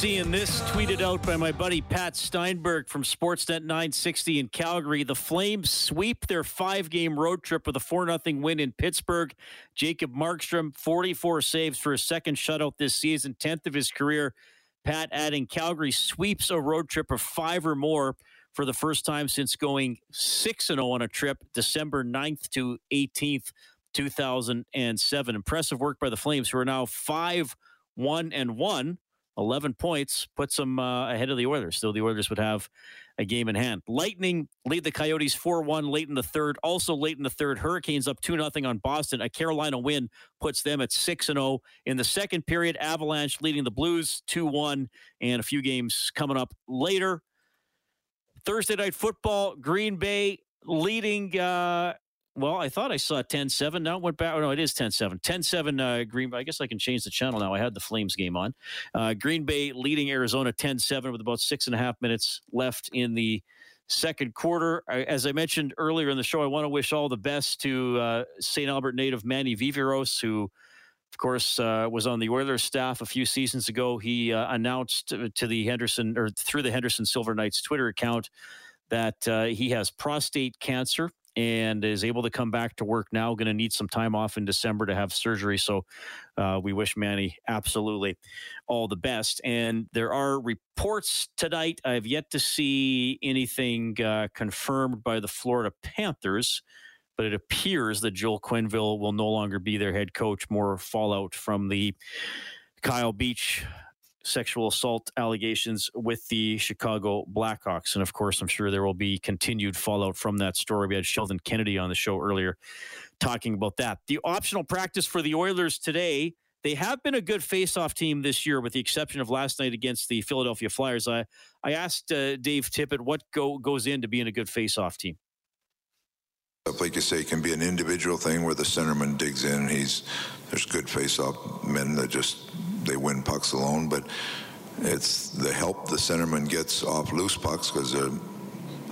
Seeing this tweeted out by my buddy Pat Steinberg from Sportsnet 960 in Calgary. The Flames sweep their five game road trip with a 4 0 win in Pittsburgh. Jacob Markstrom, 44 saves for his second shutout this season, 10th of his career. Pat adding Calgary sweeps a road trip of five or more for the first time since going 6 0 on a trip December 9th to 18th, 2007. Impressive work by the Flames, who are now 5 1 and 1. 11 points puts them uh, ahead of the Oilers. Still, the Oilers would have a game in hand. Lightning lead the Coyotes 4 1 late in the third. Also, late in the third, Hurricanes up 2 0 on Boston. A Carolina win puts them at 6 0. In the second period, Avalanche leading the Blues 2 1, and a few games coming up later. Thursday night football, Green Bay leading. Uh, well, I thought I saw 10 7. Now it went back. Oh, no, it is 10 7. 10 7 uh, Green Bay. I guess I can change the channel now. I had the Flames game on. Uh, Green Bay leading Arizona 10 7 with about six and a half minutes left in the second quarter. As I mentioned earlier in the show, I want to wish all the best to uh, St. Albert native Manny Viveiros, who, of course, uh, was on the Oilers staff a few seasons ago. He uh, announced to the Henderson or through the Henderson Silver Knights Twitter account that uh, he has prostate cancer and is able to come back to work now. Going to need some time off in December to have surgery. So uh, we wish Manny absolutely all the best. And there are reports tonight. I have yet to see anything uh, confirmed by the Florida Panthers. But it appears that Joel Quenneville will no longer be their head coach. More fallout from the Kyle Beach sexual assault allegations with the Chicago Blackhawks. And of course, I'm sure there will be continued fallout from that story. We had Sheldon Kennedy on the show earlier talking about that. The optional practice for the Oilers today. They have been a good face-off team this year, with the exception of last night against the Philadelphia Flyers. I I asked uh, Dave Tippett what go, goes into being a good face-off team. Like you say, it can be an individual thing where the centerman digs in. He's there's good face-off men that just they win pucks alone, but it's the help the centerman gets off loose pucks because uh,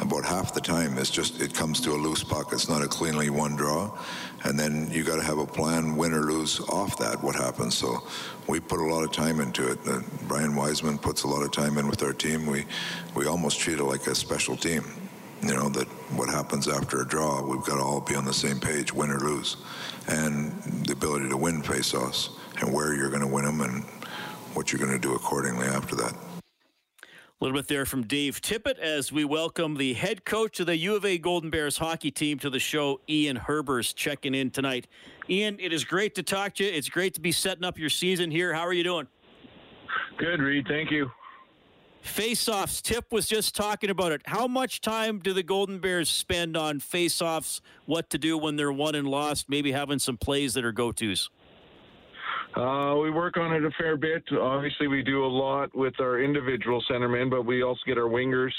about half the time it's just it comes to a loose puck. It's not a cleanly one draw, and then you got to have a plan, win or lose, off that. What happens? So we put a lot of time into it. Uh, Brian Wiseman puts a lot of time in with our team. We we almost treat it like a special team you know that what happens after a draw we've got to all be on the same page win or lose and the ability to win face-offs and where you're going to win them and what you're going to do accordingly after that A little bit there from Dave Tippett as we welcome the head coach of the U of A Golden Bears hockey team to the show, Ian Herbers, checking in tonight. Ian, it is great to talk to you. It's great to be setting up your season here. How are you doing? Good, Reid. Thank you. Face-offs. Tip was just talking about it. How much time do the Golden Bears spend on face-offs? What to do when they're won and lost? Maybe having some plays that are go-tos. Uh, we work on it a fair bit. Obviously, we do a lot with our individual centermen, but we also get our wingers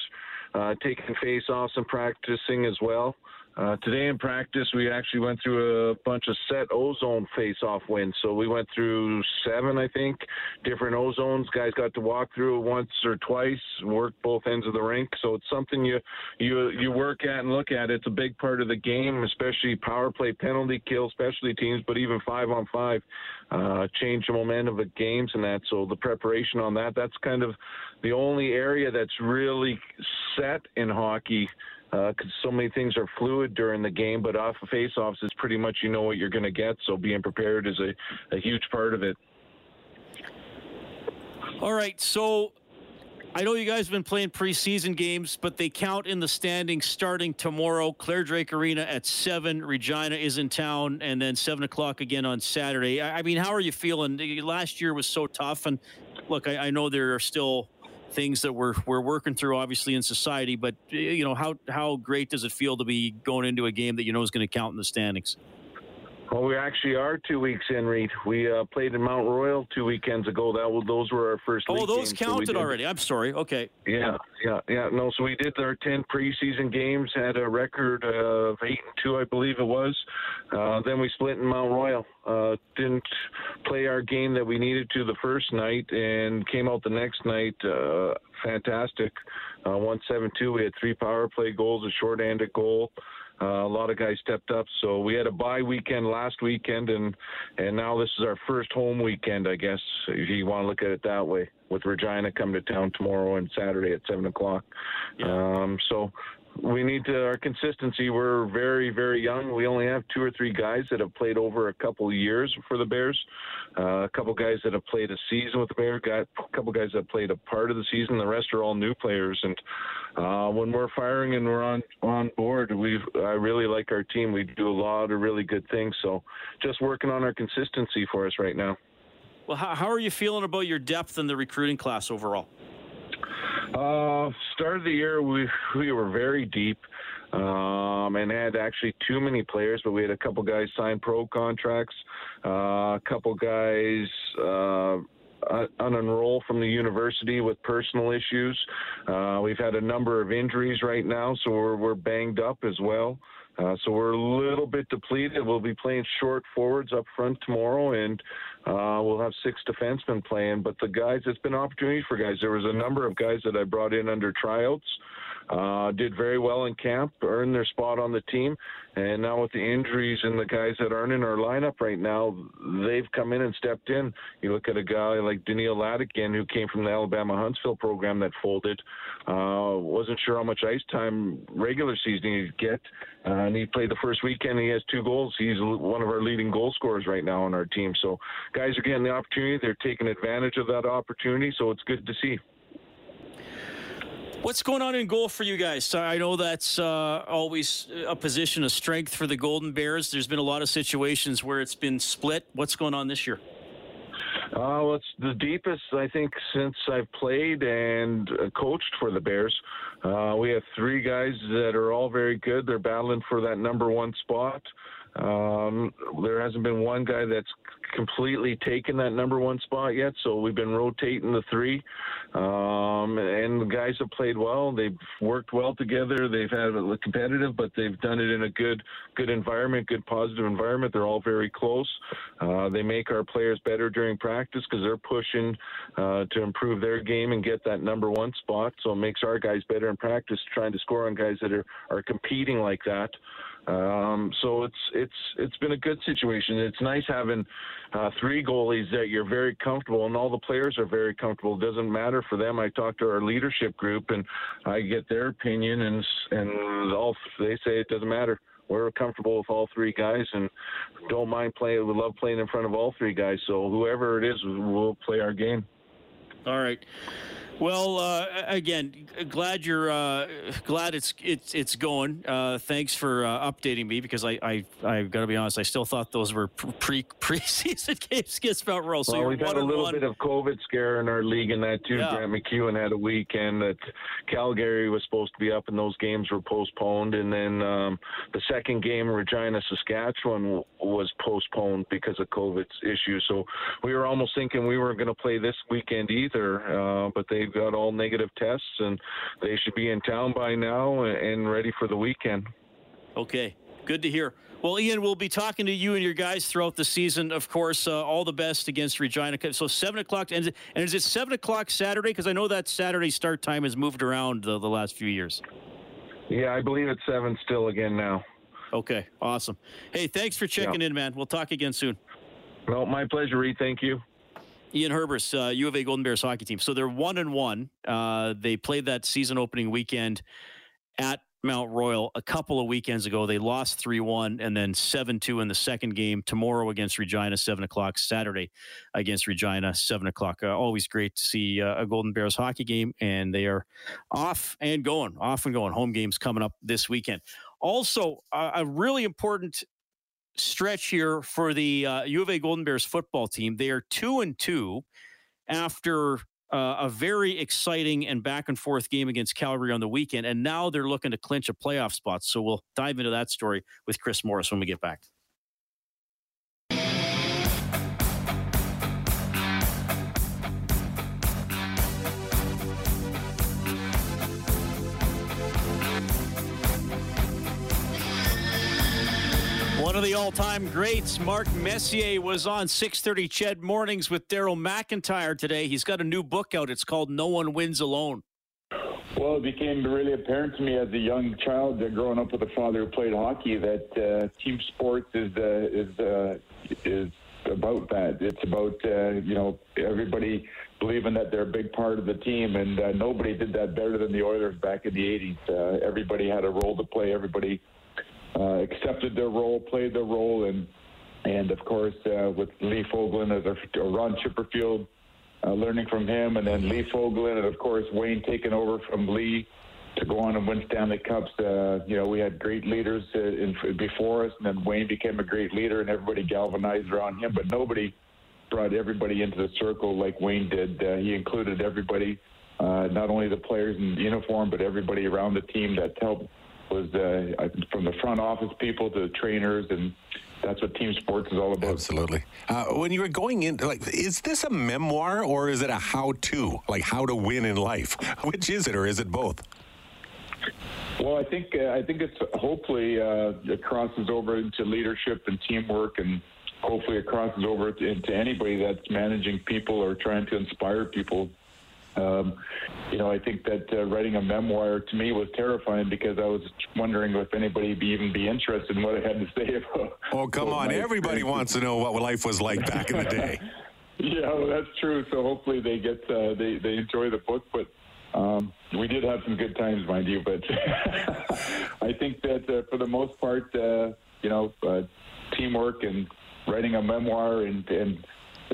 uh, taking face-offs and practicing as well. Uh, today in practice, we actually went through a bunch of set ozone face-off wins. So we went through seven, I think, different ozones. Guys got to walk through it once or twice, work both ends of the rink. So it's something you you you work at and look at. It's a big part of the game, especially power play, penalty kill, specialty teams, but even five on five, uh, change the momentum of games and that. So the preparation on that, that's kind of the only area that's really set in hockey because uh, so many things are fluid during the game. But off of face-offs, it's pretty much you know what you're going to get. So being prepared is a, a huge part of it. All right, so I know you guys have been playing preseason games, but they count in the standings starting tomorrow. Clare Drake Arena at 7. Regina is in town, and then 7 o'clock again on Saturday. I mean, how are you feeling? Last year was so tough, and look, I, I know there are still things that we're we're working through, obviously in society. But you know, how how great does it feel to be going into a game that you know is going to count in the standings? Well, we actually are two weeks in, Reid. We uh, played in Mount Royal two weekends ago. That those were our first. Oh, those games, counted so already. I'm sorry. Okay. Yeah, yeah, yeah. No, so we did our ten preseason games. Had a record of eight and two, I believe it was. Uh, then we split in Mount Royal. Uh, didn't play our game that we needed to the first night, and came out the next night. Uh, fantastic. Uh, one seven two. We had three power play goals, a short-handed goal. Uh, a lot of guys stepped up, so we had a bye weekend last weekend, and and now this is our first home weekend, I guess, if you want to look at it that way. With Regina coming to town tomorrow and Saturday at seven o'clock, yeah. um, so we need to our consistency. We're very, very young. We only have two or three guys that have played over a couple years for the Bears. Uh, a couple guys that have played a season with the Bears. Got a couple guys that played a part of the season. The rest are all new players. And uh, when we're firing and we're on on board, we I really like our team. We do a lot of really good things. So just working on our consistency for us right now. Well, how, how are you feeling about your depth in the recruiting class overall? Uh, start of the year, we we were very deep, um, and had actually too many players. But we had a couple guys sign pro contracts, uh, a couple guys. Uh, unenroll from the university with personal issues. Uh, we've had a number of injuries right now, so we're, we're banged up as well. Uh, so we're a little bit depleted. We'll be playing short forwards up front tomorrow, and uh, we'll have six defensemen playing. But the guys, it's been an opportunity for guys. There was a number of guys that I brought in under tryouts uh, did very well in camp, earned their spot on the team, and now with the injuries and the guys that aren't in our lineup right now, they've come in and stepped in. You look at a guy like Daniil Ladigan, who came from the Alabama Huntsville program that folded. Uh, wasn't sure how much ice time regular season he'd get, uh, and he played the first weekend. He has two goals. He's one of our leading goal scorers right now on our team. So guys are getting the opportunity. They're taking advantage of that opportunity. So it's good to see. What's going on in goal for you guys? I know that's uh, always a position of strength for the Golden Bears. There's been a lot of situations where it's been split. What's going on this year? Uh, well, it's the deepest I think since I've played and uh, coached for the Bears. Uh, we have three guys that are all very good. They're battling for that number one spot. Um, there hasn't been one guy that's completely taken that number one spot yet, so we've been rotating the three. Um, and the guys have played well. They've worked well together. They've had a competitive, but they've done it in a good, good environment, good positive environment. They're all very close. Uh, they make our players better during practice because they're pushing uh, to improve their game and get that number one spot. So it makes our guys better in practice, trying to score on guys that are, are competing like that. Um, so it's it's it's been a good situation. It's nice having uh, three goalies that you're very comfortable, and all the players are very comfortable. It doesn't matter for them. I talk to our leadership group, and I get their opinion, and and all they say it doesn't matter. We're comfortable with all three guys, and don't mind playing. We love playing in front of all three guys. So whoever it is, we'll play our game. All right. Well, uh, again, glad you're uh, glad it's it's it's going. Uh, thanks for uh, updating me because I I I've got to be honest. I still thought those were pre preseason games against Mount Royal. So well, we've had a little one. bit of COVID scare in our league in that too. Yeah. Grant MacEwan had a weekend that Calgary was supposed to be up, and those games were postponed. And then um, the second game, Regina, Saskatchewan, was postponed because of COVID issues. So we were almost thinking we weren't going to play this weekend either, uh, but they they've got all negative tests and they should be in town by now and ready for the weekend. Okay, good to hear. Well, Ian, we'll be talking to you and your guys throughout the season. Of course, uh, all the best against Regina. So seven o'clock, and, and is it seven o'clock Saturday? Because I know that Saturday start time has moved around the, the last few years. Yeah, I believe it's seven still again now. Okay, awesome. Hey, thanks for checking yeah. in, man. We'll talk again soon. Well, my pleasure, Reid. Thank you. Ian Herbers, uh, U of A Golden Bears hockey team. So they're one and one. Uh, they played that season opening weekend at Mount Royal a couple of weekends ago. They lost 3 1 and then 7 2 in the second game. Tomorrow against Regina, 7 o'clock. Saturday against Regina, 7 o'clock. Uh, always great to see uh, a Golden Bears hockey game, and they are off and going, off and going. Home games coming up this weekend. Also, uh, a really important stretch here for the uh, U of A Golden Bears football team. They are 2 and 2 after uh, a very exciting and back and forth game against Calgary on the weekend, and now they're looking to clinch a playoff spot. So we'll dive into that story with Chris Morris when we get back. Of the all-time greats, Mark Messier, was on 6:30 Ched Mornings with Daryl McIntyre today. He's got a new book out. It's called "No One Wins Alone." Well, it became really apparent to me as a young child, growing up with a father who played hockey, that uh, team sports is uh, is uh, is about that. It's about uh, you know everybody believing that they're a big part of the team, and uh, nobody did that better than the Oilers back in the '80s. Uh, everybody had a role to play. Everybody uh, accepted their role, played their role, and and of course uh, with Lee Fogolin as a, Ron Chipperfield, uh, learning from him, and then Lee Fogolin, and of course Wayne taking over from Lee to go on and win Stanley Cups. Uh, you know, we had great leaders uh, in, before us, and then Wayne became a great leader, and everybody galvanized around him. But nobody brought everybody into the circle like Wayne did. Uh, he included everybody, uh, not only the players in uniform, but everybody around the team that helped was uh, from the front office people to the trainers and that's what team sports is all about. Absolutely. Uh, when you were going in, like, is this a memoir or is it a how-to, like how to win in life? Which is it, or is it both? Well, I think uh, I think it's hopefully uh, it crosses over into leadership and teamwork, and hopefully it crosses over into anybody that's managing people or trying to inspire people um, you know, I think that uh, writing a memoir to me was terrifying because I was wondering if anybody would even be interested in what I had to say about. Oh, come on! Everybody wants to know what life was like back in the day. yeah, well, that's true. So hopefully they get uh, they they enjoy the book, but. Um, we did have some good times, mind you, but I think that uh, for the most part, uh, you know, uh, teamwork and writing a memoir and, and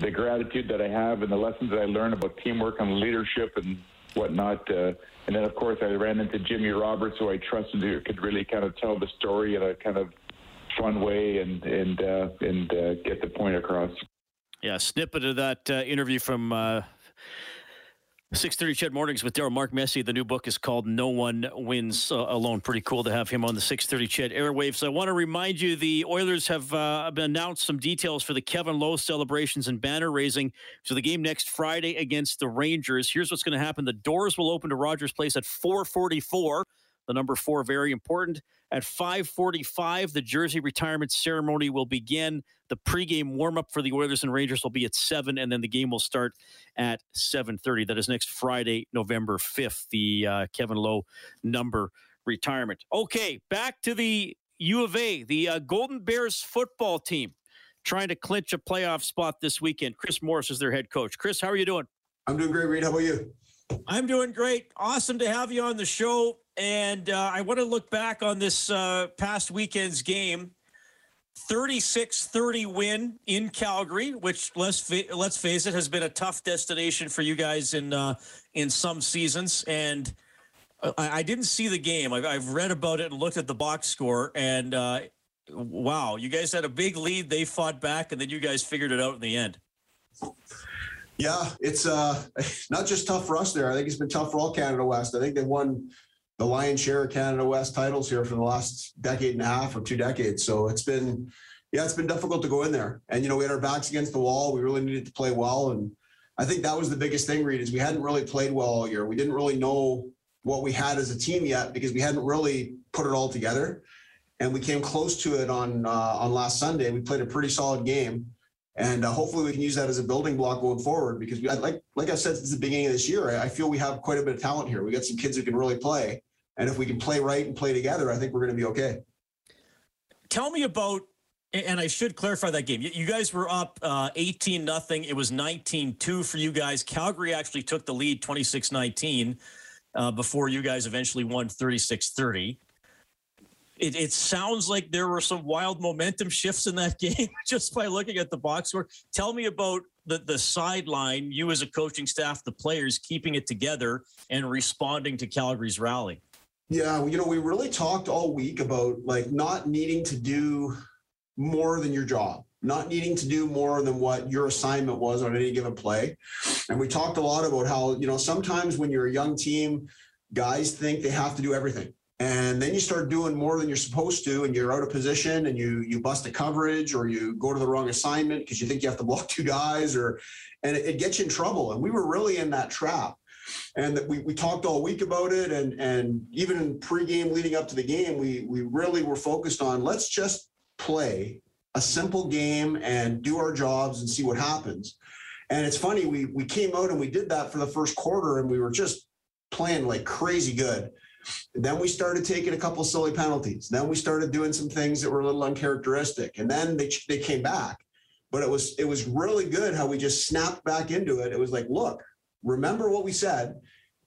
the gratitude that I have and the lessons that I learned about teamwork and leadership and whatnot. Uh, and then, of course, I ran into Jimmy Roberts, who I trusted who could really kind of tell the story in a kind of fun way and and uh, and uh, get the point across. Yeah, snippet of that uh, interview from uh, 6:30 Ched Mornings with Daryl Mark Messier. The new book is called "No One Wins uh, Alone." Pretty cool to have him on the 6:30 Ched airwaves. I want to remind you the Oilers have uh, announced some details for the Kevin Lowe celebrations and banner raising for the game next Friday against the Rangers. Here's what's going to happen: the doors will open to Rogers Place at 4:44. The number four very important. At 5:45, the jersey retirement ceremony will begin. The pregame warm-up for the Oilers and Rangers will be at seven, and then the game will start at 7:30. That is next Friday, November 5th. The uh, Kevin Lowe number retirement. Okay, back to the U of A, the uh, Golden Bears football team, trying to clinch a playoff spot this weekend. Chris Morris is their head coach. Chris, how are you doing? I'm doing great, Reid. How about you? I'm doing great. Awesome to have you on the show. And uh, I want to look back on this uh, past weekend's game. 36-30 win in Calgary, which let's fa- let's face it has been a tough destination for you guys in uh, in some seasons. And uh, I, I didn't see the game. I've, I've, read about it and looked at the box score. And uh, wow, you guys had a big lead. They fought back, and then you guys figured it out in the end. Yeah, it's uh, not just tough for us there. I think it's been tough for all Canada West. I think they won the lion's share of Canada West titles here for the last decade and a half or two decades. So it's been, yeah, it's been difficult to go in there. And you know, we had our backs against the wall. We really needed to play well, and I think that was the biggest thing. Reid is we hadn't really played well all year. We didn't really know what we had as a team yet because we hadn't really put it all together. And we came close to it on uh, on last Sunday. We played a pretty solid game. And uh, hopefully we can use that as a building block going forward because we, like like I said since the beginning of this year, I, I feel we have quite a bit of talent here. We got some kids who can really play, and if we can play right and play together, I think we're going to be okay. Tell me about, and I should clarify that game. You guys were up uh, 18 nothing. It was 19 2 for you guys. Calgary actually took the lead 26 19 uh, before you guys eventually won 36 30. it, it sounds like there were some wild momentum shifts in that game just by looking at the box score. Tell me about the, the sideline, you as a coaching staff, the players keeping it together and responding to Calgary's rally. Yeah, you know, we really talked all week about like not needing to do more than your job, not needing to do more than what your assignment was on any given play. And we talked a lot about how, you know, sometimes when you're a young team, guys think they have to do everything. And then you start doing more than you're supposed to and you're out of position and you you bust a coverage or you go to the wrong assignment because you think you have to block two guys or and it, it, gets you in trouble. And we were really in that trap and we, we talked all week about it and and even in pregame leading up to the game we we really were focused on let's just play a simple game and do our jobs and see what happens and it's funny we we came out and we did that for the first quarter and we were just playing like crazy good then we started taking a couple silly penalties. Then we started doing some things that were a little uncharacteristic, and then they they came back. But it was it was really good how we just snapped back into it. It was like, look, remember what we said,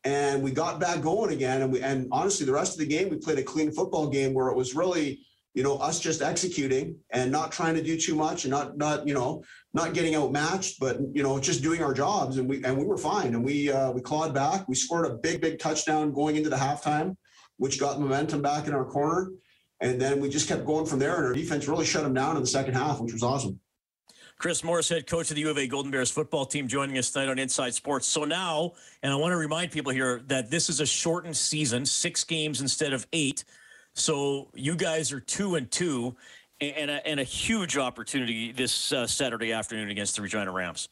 and we got back going again. And we and honestly, the rest of the game we played a clean football game where it was really you know us just executing and not trying to do too much and not not you know not getting outmatched but you know just doing our jobs and we and we were fine and we uh, we clawed back we scored a big big touchdown going into the halftime which got momentum back in our corner and then we just kept going from there and our defense really shut them down in the second half which was awesome Chris Morris, head coach of the U of A Golden Bears football team, joining us tonight on Inside Sports. So now, and I want to remind people here that this is a shortened season, six games instead of eight. So you guys are two and two, and a, and a huge opportunity this uh, Saturday afternoon against the Regina Rams.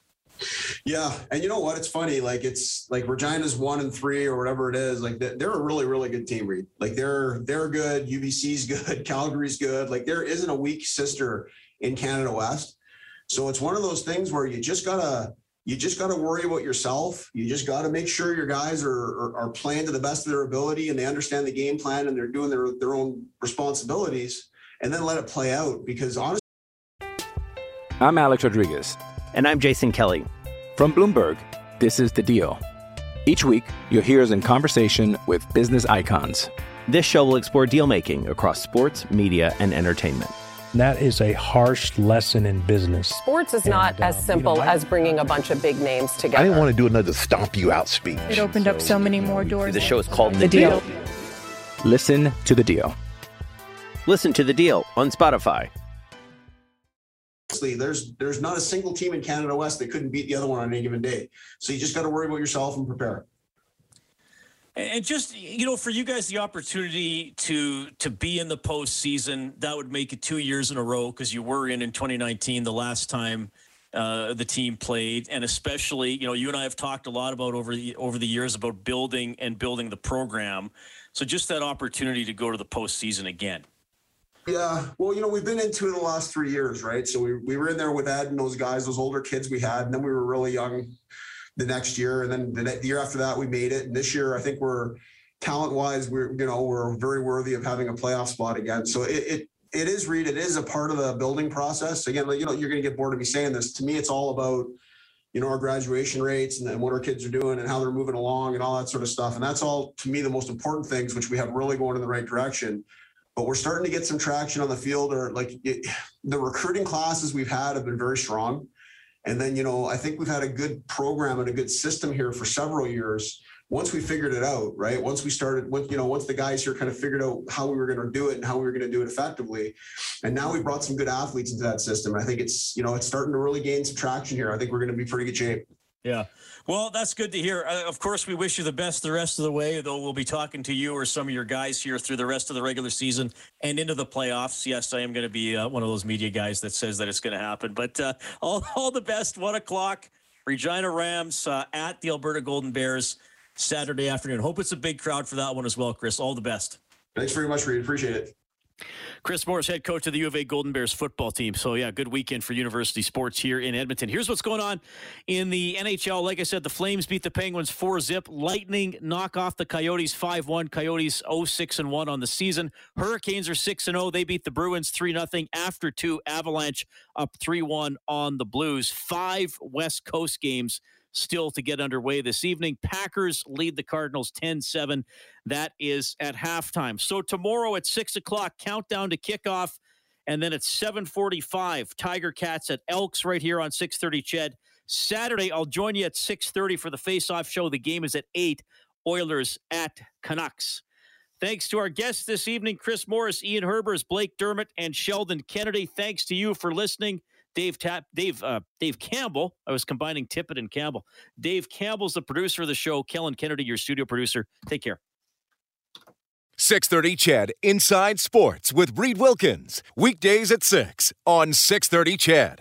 Yeah, and you know what? It's funny. Like it's like Regina's one and three or whatever it is. Like they're a really, really good team. Reid. Like they're they're good. UBC's good. Calgary's good. Like there isn't a weak sister in Canada West. So it's one of those things where you just gotta you just got to worry about yourself. You just got to make sure your guys are, are, are playing to the best of their ability and they understand the game plan and they're doing their their own responsibilities, and then let it play out. Because honestly, I'm Alex Rodriguez, and I'm Jason Kelly from Bloomberg. This is the Deal. Each week, you'll hear us in conversation with business icons. This show will explore deal making across sports, media, and entertainment that is a harsh lesson in business. Sports is and, not as um, simple you know, I, as bringing a bunch of big names together. I didn't want to do another stomp you out speech. It opened so, up so many more doors. The show is called The, the deal. deal. Listen to the deal. Listen to the deal on Spotify. There's there's not a single team in Canada West that couldn't beat the other one on any given day. So you just got to worry about yourself and prepare. And just you know, for you guys, the opportunity to to be in the postseason that would make it two years in a row because you were in in 2019, the last time uh, the team played, and especially you know, you and I have talked a lot about over the over the years about building and building the program. So just that opportunity to go to the postseason again. Yeah, well, you know, we've been into it the last three years, right? So we we were in there with Ed and those guys, those older kids we had, and then we were really young the next year, and then the, year after that we made it. And this year, I think we're talent wise, we're you know we're very worthy of having a playoff spot again. So it, it it is Reid. It is a part of the building process. Again, you know, you're going to get bored of me saying this. To me, it's all about you know our graduation rates and, and what our kids are doing and how they're moving along and all that sort of stuff. And that's all to me the most important things, which we have really going in the right direction. But we're starting to get some traction on the field. Or like it, the recruiting classes we've had have been very strong. And then, you know, I think we've had a good program and a good system here for several years. Once we figured it out, right? Once we started, once, you know, once the guys here kind of figured out how we were going to do it and how we were going to do it effectively. And now we brought some good athletes into that system. I think it's, you know, it's starting to really gain some traction here. I think we're going to be pretty good shape. Yeah. Well, that's good to hear. Uh, of course, we wish you the best the rest of the way, though we'll be talking to you or some of your guys here through the rest of the regular season and into the playoffs. Yes, I am going to be uh, one of those media guys that says that it's going to happen. But uh, all, all the best. One o'clock, Regina Rams uh, at the Alberta Golden Bears Saturday afternoon. Hope it's a big crowd for that one as well, Chris. All the best. Thanks very much, Reid. Appreciate it. Chris Morris, head coach of the U of A Golden Bears football team. So, yeah, good weekend for university sports here in Edmonton. Here's what's going on in the NHL. Like I said, the Flames beat the Penguins 4 zip. Lightning knock off the Coyotes 5 1. Coyotes 0 6 and 1 on the season. Hurricanes are 6 and 0. They beat the Bruins 3 0 after two. Avalanche up 3 1 on the Blues. Five West Coast games still to get underway this evening. Packers lead the Cardinals 10 7. That is at halftime. So tomorrow at 6 o'clock, countdown to kickoff. And then at 745, Tiger Cats at Elks right here on 630 Ched. Saturday, I'll join you at 630 for the face-off show. The game is at 8. Oilers at Canucks. Thanks to our guests this evening, Chris Morris, Ian Herbers, Blake Dermott, and Sheldon Kennedy. Thanks to you for listening. Dave Tap, Dave, uh, Dave Campbell. I was combining Tippett and Campbell. Dave Campbell's the producer of the show. Kellen Kennedy, your studio producer. Take care. 630 Ched Inside Sports with Reid Wilkins. Weekdays at 6 on 630 Ched.